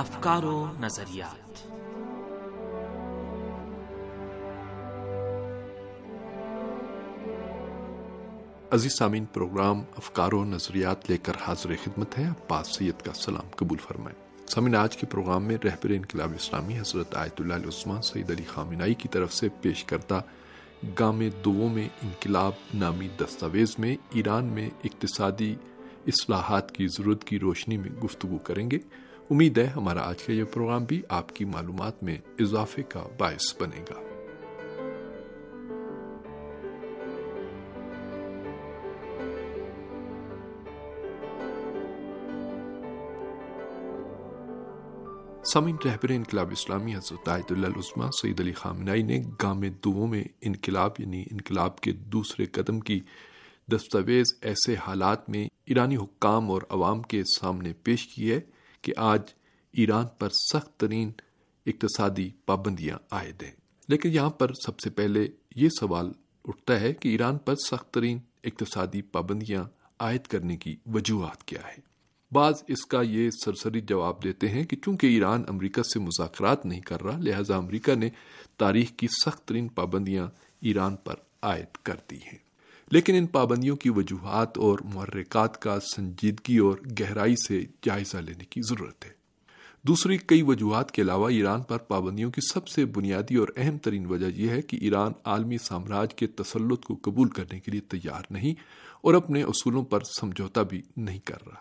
افکار و نظریات۔ عزیز سامین پروگرام افکار و نظریات لے کر حاضر خدمت ہے عباس سید کا سلام قبول فرمائیں۔ سامین آج کے پروگرام میں رہبر انقلاب اسلامی حضرت آیت اللہ عثمان سعید علی خامنائی کی طرف سے پیش کردہ گام دووں میں انقلاب نامی دستاویز میں ایران میں اقتصادی اصلاحات کی ضرورت کی روشنی میں گفتگو کریں گے۔ امید ہے ہمارا آج کا یہ پروگرام بھی آپ کی معلومات میں اضافے کا باعث بنے گا۔ سامعین رہبر انقلاب اسلامی حضرت آیت اللہ عثمہ سعید علی خامنائی نے گام دووں میں انقلاب یعنی انقلاب کے دوسرے قدم کی دستاویز ایسے حالات میں ایرانی حکام اور عوام کے سامنے پیش کی ہے۔ کہ آج ایران پر سخت ترین اقتصادی پابندیاں عائد ہیں لیکن یہاں پر سب سے پہلے یہ سوال اٹھتا ہے کہ ایران پر سخت ترین اقتصادی پابندیاں عائد کرنے کی وجوہات کیا ہے بعض اس کا یہ سرسری جواب دیتے ہیں کہ چونکہ ایران امریکہ سے مذاکرات نہیں کر رہا، لہذا امریکہ نے تاریخ کی سخت ترین پابندیاں ایران پر عائد کر دی ہیں۔ لیکن ان پابندیوں کی وجوہات اور محرکات کا سنجیدگی اور گہرائی سے جائزہ لینے کی ضرورت ہے۔ دوسری کئی وجوہات کے علاوہ ایران پر پابندیوں کی سب سے بنیادی اور اہم ترین وجہ یہ ہے کہ ایران عالمی سامراج کے تسلط کو قبول کرنے کے لیے تیار نہیں اور اپنے اصولوں پر سمجھوتا بھی نہیں کر رہا۔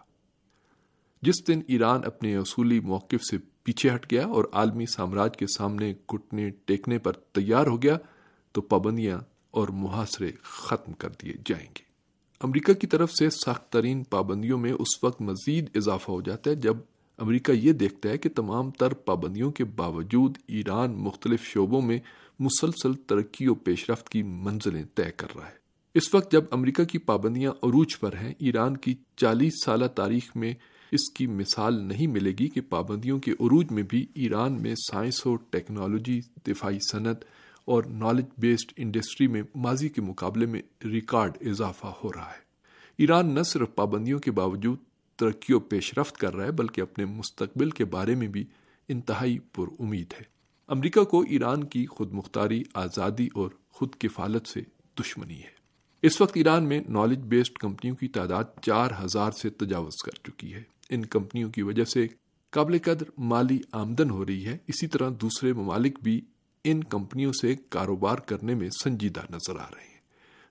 جس دن ایران اپنے اصولی موقف سے پیچھے ہٹ گیا اور عالمی سامراج کے سامنے گھٹنے ٹیکنے پر تیار ہو گیا تو پابندیاں اور محاصرے ختم کر دیے جائیں گے۔ امریکہ کی طرف سے سخت ترین پابندیوں میں اس وقت مزید اضافہ ہو جاتا ہے جب امریکہ یہ دیکھتا ہے کہ تمام تر پابندیوں کے باوجود ایران مختلف شعبوں میں مسلسل ترقی و پیش رفت کی منزلیں طے کر رہا ہے۔ اس وقت جب امریکہ کی پابندیاں عروج پر ہیں، ایران کی چالیس سالہ تاریخ میں اس کی مثال نہیں ملے گی کہ پابندیوں کے عروج میں بھی ایران میں سائنس اور ٹیکنالوجی، دفاعی صنعت اور نالج بیسڈ انڈسٹری میں ماضی کے مقابلے میں ریکارڈ اضافہ ہو رہا ہے۔ ایران نہ صرف پابندیوں کے باوجود ترقی و پیش رفت کر رہا ہے، بلکہ اپنے مستقبل کے بارے میں بھی انتہائی پر امید ہے۔ امریکہ کو ایران کی خود مختاری آزادی اور خود کفالت سے دشمنی ہے۔ اس وقت ایران میں نالج بیسڈ کمپنیوں کی تعداد چار ہزار سے تجاوز کر چکی ہے۔ ان کمپنیوں کی وجہ سے قابل قدر مالی آمدن ہو رہی ہے۔ اسی طرح دوسرے ممالک بھی ان کمپنیوں سے کاروبار کرنے میں سنجیدہ نظر آ رہے ہیں۔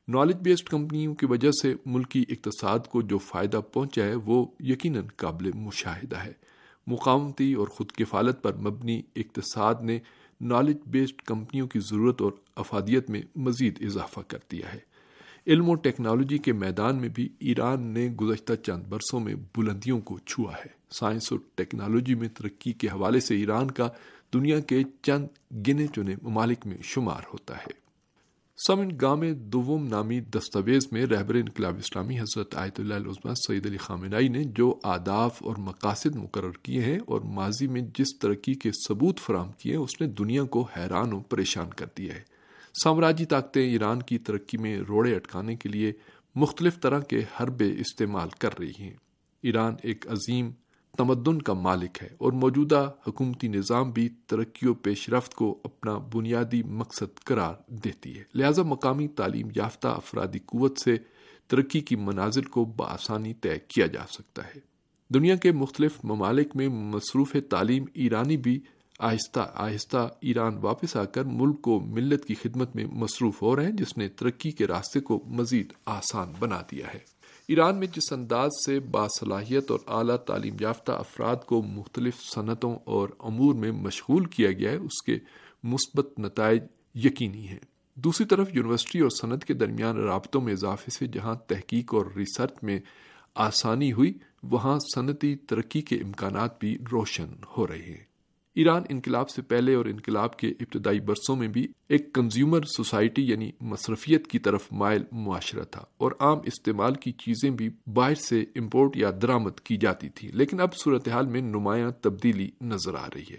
نالج بیسڈ کمپنیوں کی وجہ سے ملکی اقتصاد کو جو فائدہ پہنچا ہے وہ یقیناً قابل مشاہدہ ہے۔ مقامتی اور خود کفالت پر مبنی اقتصاد نے نالج بیسڈ کمپنیوں کی ضرورت اور افادیت میں مزید اضافہ کر دیا ہے۔ علم و ٹیکنالوجی کے میدان میں بھی ایران نے گزشتہ چند برسوں میں بلندیوں کو چھوا ہے۔ سائنس اور ٹیکنالوجی میں ترقی کے حوالے سے ایران کا دنیا کے چند گنے چنے ممالک میں شمار ہوتا ہے۔ سمن گام دوم نامی دستاویز میں رہبر انقلاب اسلامی حضرت آیت اللہ عثمان سعید علی خامنائی نے جو آداف اور مقاصد مقرر کیے ہیں اور ماضی میں جس ترقی کے ثبوت فراہم کیے ہیں، اس نے دنیا کو حیران و پریشان کر دیا ہے۔ سامراجی طاقتیں ایران کی ترقی میں روڑے اٹکانے کے لیے مختلف طرح کے حربے استعمال کر رہی ہیں۔ ایران ایک عظیم تمدن کا مالک ہے اور موجودہ حکومتی نظام بھی ترقی و پیش رفت کو اپنا بنیادی مقصد قرار دیتی ہے۔ لہذا مقامی تعلیم یافتہ افرادی قوت سے ترقی کی مناظر کو بآسانی طے کیا جا سکتا ہے۔ دنیا کے مختلف ممالک میں مصروف تعلیم ایرانی بھی آہستہ آہستہ ایران واپس آ کر ملک کو ملت کی خدمت میں مصروف ہو رہے ہیں، جس نے ترقی کے راستے کو مزید آسان بنا دیا ہے۔ ایران میں جس انداز سے باصلاحیت اور اعلیٰ تعلیم یافتہ افراد کو مختلف صنعتوں اور امور میں مشغول کیا گیا ہے، اس کے مثبت نتائج یقینی ہیں۔ دوسری طرف، یونیورسٹی اور صنعت کے درمیان رابطوں میں اضافے سے جہاں تحقیق اور ریسرچ میں آسانی ہوئی، وہاں صنعتی ترقی کے امکانات بھی روشن ہو رہے ہیں۔ ایران انقلاب سے پہلے اور انقلاب کے ابتدائی برسوں میں بھی ایک کنزیومر سوسائٹی یعنی مصرفیت کی طرف مائل معاشرہ تھا اور عام استعمال کی چیزیں بھی باہر سے امپورٹ یا درامد کی جاتی تھی لیکن اب صورتحال میں نمایاں تبدیلی نظر آ رہی ہے۔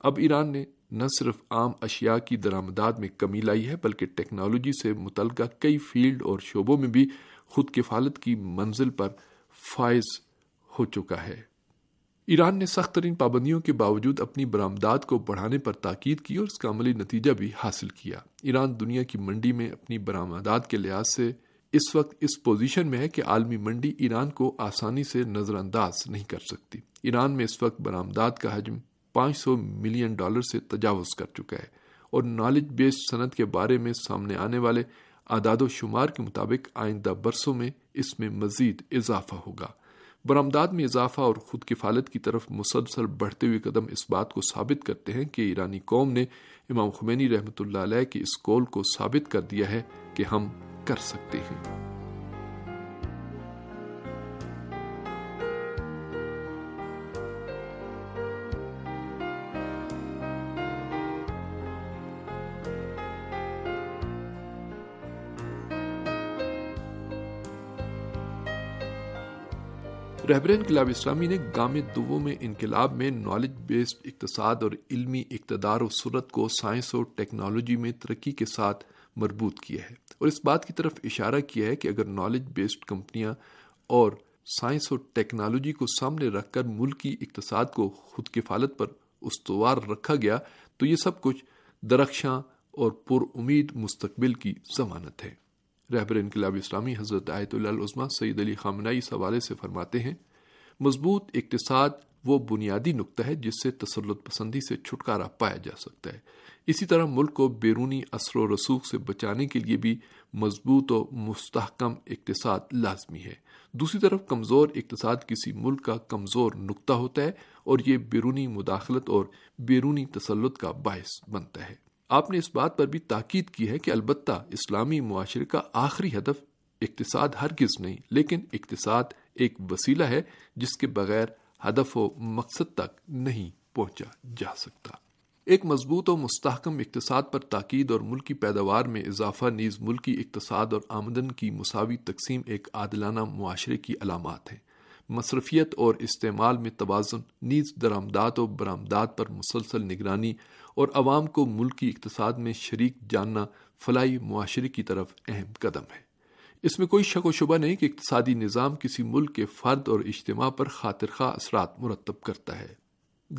اب ایران نے نہ صرف عام اشیاء کی درآمدات میں کمی لائی ہے، بلکہ ٹیکنالوجی سے متعلقہ کئی فیلڈ اور شعبوں میں بھی خود کفالت کی منزل پر فائز ہو چکا ہے۔ ایران نے سخت ترین پابندیوں کے باوجود اپنی برآمدات کو بڑھانے پر تاکید کی اور اس کا عملی نتیجہ بھی حاصل کیا۔ ایران دنیا کی منڈی میں اپنی برآمدات کے لحاظ سے اس وقت اس پوزیشن میں ہے کہ عالمی منڈی ایران کو آسانی سے نظر انداز نہیں کر سکتی۔ ایران میں اس وقت برآمدات کا حجم پانچ سو ملین ڈالر سے تجاوز کر چکا ہے اور نالج بیسڈ صنعت کے بارے میں سامنے آنے والے اعداد و شمار کے مطابق آئندہ برسوں میں اس میں مزید اضافہ ہوگا۔ برآمدات میں اضافہ اور خود کفالت کی طرف مسلسل بڑھتے ہوئے قدم اس بات کو ثابت کرتے ہیں کہ ایرانی قوم نے امام خمینی رحمۃ اللہ علیہ کے اس قول کو ثابت کر دیا ہے کہ ہم کر سکتے ہیں۔ رہبر انقلاب اسلامی نے گام دو میں انقلاب میں نالج بیسڈ اقتصاد اور علمی اقتدار و صورت کو سائنس اور ٹیکنالوجی میں ترقی کے ساتھ مربوط کیا ہے۔ اور اس بات کی طرف اشارہ کیا ہے کہ اگر نالج بیسڈ کمپنیاں اور سائنس اور ٹیکنالوجی کو سامنے رکھ کر ملکی اقتصاد کو خود کفالت پر استوار رکھا گیا، تو یہ سب کچھ درخشاں اور پر امید مستقبل کی ضمانت ہے۔ رہبر انقلاب اسلامی حضرت آیت اللہ العظمہ سید علی خامنائی اس حوالے سے فرماتے ہیں، مضبوط اقتصاد وہ بنیادی نقطہ ہے جس سے تسلط پسندی سے چھٹکارا پایا جا سکتا ہے۔ اسی طرح ملک کو بیرونی اثر و رسوخ سے بچانے کے لیے بھی مضبوط و مستحکم اقتصاد لازمی ہے۔ دوسری طرف کمزور اقتصاد کسی ملک کا کمزور نقطہ ہوتا ہے اور یہ بیرونی مداخلت اور بیرونی تسلط کا باعث بنتا ہے۔ آپ نے اس بات پر بھی تاکید کی ہے کہ البتہ اسلامی معاشرے کا آخری ہدف اقتصاد ہرگز نہیں، لیکن اقتصاد ایک وسیلہ ہے جس کے بغیر ہدف و مقصد تک نہیں پہنچا جا سکتا۔ ایک مضبوط و مستحکم اقتصاد پر تاکید اور ملکی پیداوار میں اضافہ نیز ملکی اقتصاد اور آمدن کی مساوی تقسیم ایک عادلانہ معاشرے کی علامات ہیں۔ مصرفیت اور استعمال میں توازن، نیز درآمدات و برآمدات پر مسلسل نگرانی اور عوام کو ملکی اقتصاد میں شریک جاننا فلائی معاشرے کی طرف اہم قدم ہے۔ اس میں کوئی شک و شبہ نہیں کہ اقتصادی نظام کسی ملک کے فرد اور اجتماع پر خاطر خواہ اثرات مرتب کرتا ہے۔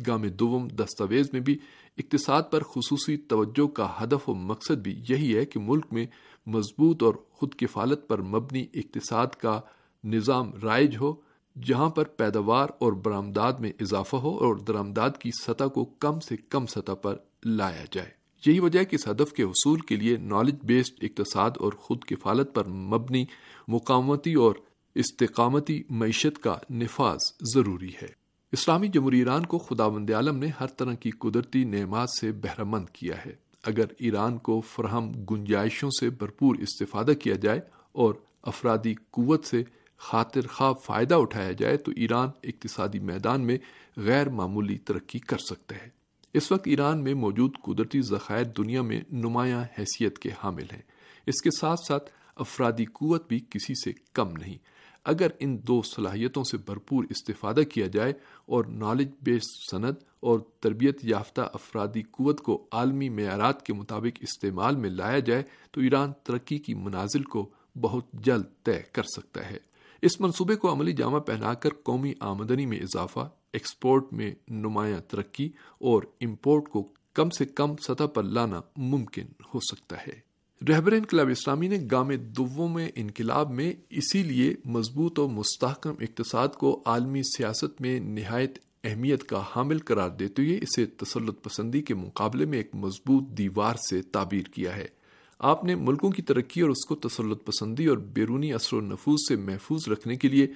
گام دوم دستاویز میں بھی اقتصاد پر خصوصی توجہ کا ہدف و مقصد بھی یہی ہے کہ ملک میں مضبوط اور خود کفالت پر مبنی اقتصاد کا نظام رائج ہو جہاں پر پیداوار اور برآمدات میں اضافہ ہو اور درآمدات کی سطح کو کم سے کم سطح پر لایا جائے۔ یہی وجہ ہے کہ اس ہدف کے حصول کے لیے نالج بیسڈ اقتصاد اور خود کفالت پر مبنی مقامتی اور استقامتی معیشت کا نفاذ ضروری ہے۔ اسلامی جمہوری ایران کو خدا بند عالم نے ہر طرح کی قدرتی نعمات سے بہرمند کیا ہے۔ اگر ایران کو فراہم گنجائشوں سے بھرپور استفادہ کیا جائے اور افرادی قوت سے خاطر خواہ فائدہ اٹھایا جائے تو ایران اقتصادی میدان میں غیر معمولی ترقی کر سکتا ہے۔ اس وقت ایران میں موجود قدرتی ذخائر دنیا میں نمایاں حیثیت کے حامل ہیں۔ اس کے ساتھ ساتھ افرادی قوت بھی کسی سے کم نہیں۔ اگر ان دو صلاحیتوں سے بھرپور استفادہ کیا جائے اور نالج بیسڈ صنعت اور تربیت یافتہ افرادی قوت کو عالمی معیارات کے مطابق استعمال میں لایا جائے تو ایران ترقی کی منازل کو بہت جلد طے کر سکتا ہے۔ اس منصوبے کو عملی جامع پہنا کر قومی آمدنی میں اضافہ، ایکسپورٹ میں نمایاں ترقی اور امپورٹ کو کم سے کم سطح پر لانا ممکن ہو سکتا ہے۔ رہبر انقلاب اسلامی نے گام دو میں انقلاب میں اسی لیے مضبوط و مستحکم اقتصاد کو عالمی سیاست میں نہایت اہمیت کا حامل قرار دیتے ہوئے اسے تسلط پسندی کے مقابلے میں ایک مضبوط دیوار سے تعبیر کیا ہے۔ آپ نے ملکوں کی ترقی اور اس کو تسلط پسندی اور بیرونی اثر و نفوذ سے محفوظ رکھنے کے لیے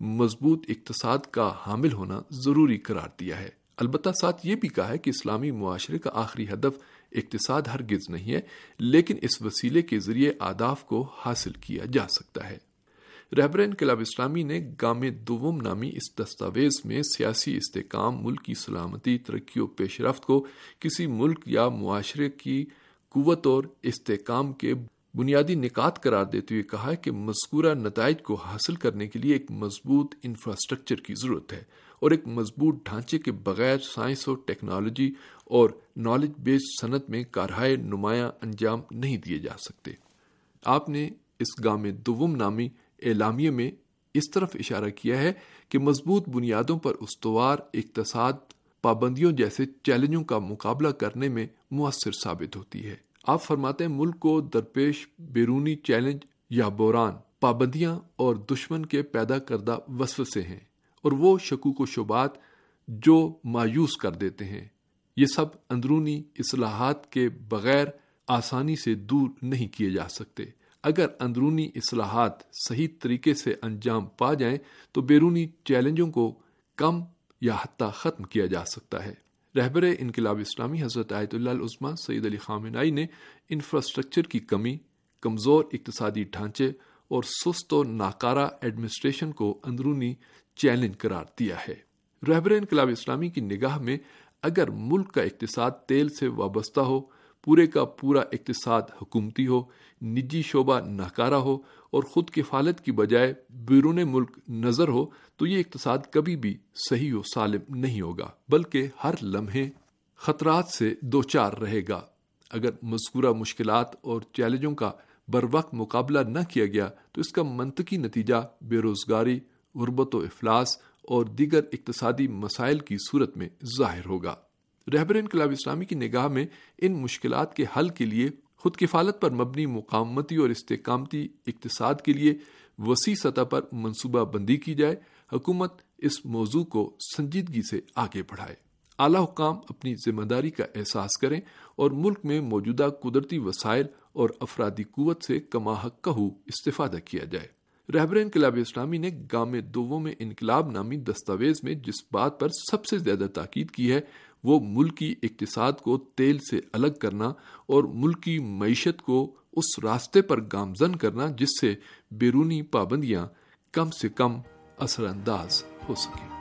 مضبوط اقتصاد کا حامل ہونا ضروری قرار دیا ہے۔ البتہ ساتھ یہ بھی کہا ہے کہ اسلامی معاشرے کا آخری ہدف اقتصاد ہرگز نہیں ہے، لیکن اس وسیلے کے ذریعے آداف کو حاصل کیا جا سکتا ہے۔ رہبر انقلاب اسلامی نے گام دوم نامی اس دستاویز میں سیاسی استحکام ملک کی سلامتی، ترقی و پیش رفت کو کسی ملک یا معاشرے کی قوت اور استحکام کے بنیادی نکات قرار دیتے ہوئے کہا کہ مذکورہ نتائج کو حاصل کرنے کے لیے ایک مضبوط انفراسٹرکچر کی ضرورت ہے اور ایک مضبوط ڈھانچے کے بغیر سائنس اور ٹیکنالوجی اور نالج بیسڈ صنعت میں کارہائے نمایاں انجام نہیں دیے جا سکتے۔ آپ نے اس گام دوم نامی اعلامیہ میں اس طرف اشارہ کیا ہے کہ مضبوط بنیادوں پر استوار، اقتصاد، پابندیوں جیسے چیلنجوں کا مقابلہ کرنے میں مؤثر ثابت ہوتی ہے۔ آپ فرماتے ہیں ملک کو درپیش بیرونی چیلنج یا بوران پابندیاں اور دشمن کے پیدا کردہ وسوسے ہیں اور وہ شکوک و شبات جو مایوس کر دیتے ہیں۔ یہ سب اندرونی اصلاحات کے بغیر آسانی سے دور نہیں کیے جا سکتے۔ اگر اندرونی اصلاحات صحیح طریقے سے انجام پا جائیں تو بیرونی چیلنجوں کو کم یا حتیٰ ختم کیا جا سکتا ہے۔ رہبر انقلاب اسلامی حضرت آیت اللہ العظمہ سید علی خامنائی نے انفراسٹرکچر کی کمی، کمزور اقتصادی ڈھانچے اور سست و ناکارہ ایڈمنسٹریشن کو اندرونی چیلنج قرار دیا ہے۔ رہبر انقلاب اسلامی کی نگاہ میں اگر ملک کا اقتصاد تیل سے وابستہ ہو پورے کا پورا اقتصاد حکومتی ہو، نجی شعبہ ناکارہ ہو اور خود کفالت کی بجائے بیرون ملک نظر ہو، تو یہ اقتصاد کبھی بھی صحیح و سالم نہیں ہوگا۔ بلکہ ہر لمحے خطرات سے دوچار رہے گا۔ اگر مذکورہ مشکلات اور چیلنجوں کا بر وقت مقابلہ نہ کیا گیا، تو اس کا منطقی نتیجہ بے روزگاری، غربت و افلاس اور دیگر اقتصادی مسائل کی صورت میں ظاہر ہوگا۔ رہبر انقلاب اسلامی کی نگاہ میں ان مشکلات کے حل کے لیے خود کفالت پر مبنی مقامتی اور استحکامتی اقتصاد کے لیے وسیع سطح پر منصوبہ بندی کی جائے، حکومت اس موضوع کو سنجیدگی سے آگے بڑھائے۔ اعلی حکام اپنی ذمہ داری کا احساس کریں اور ملک میں موجودہ قدرتی وسائل اور افرادی قوت سے کما حق کہو استفادہ کیا جائے۔ رہبر انقلاب اسلامی نے گام دووں میں انقلاب نامی دستاویز میں جس بات پر سب سے زیادہ تاکید کی ہے وہ ملکی اقتصاد کو تیل سے الگ کرنا اور ملکی معیشت کو اس راستے پر گامزن کرنا جس سے بیرونی پابندیاں کم سے کم اثر انداز ہو سکیں۔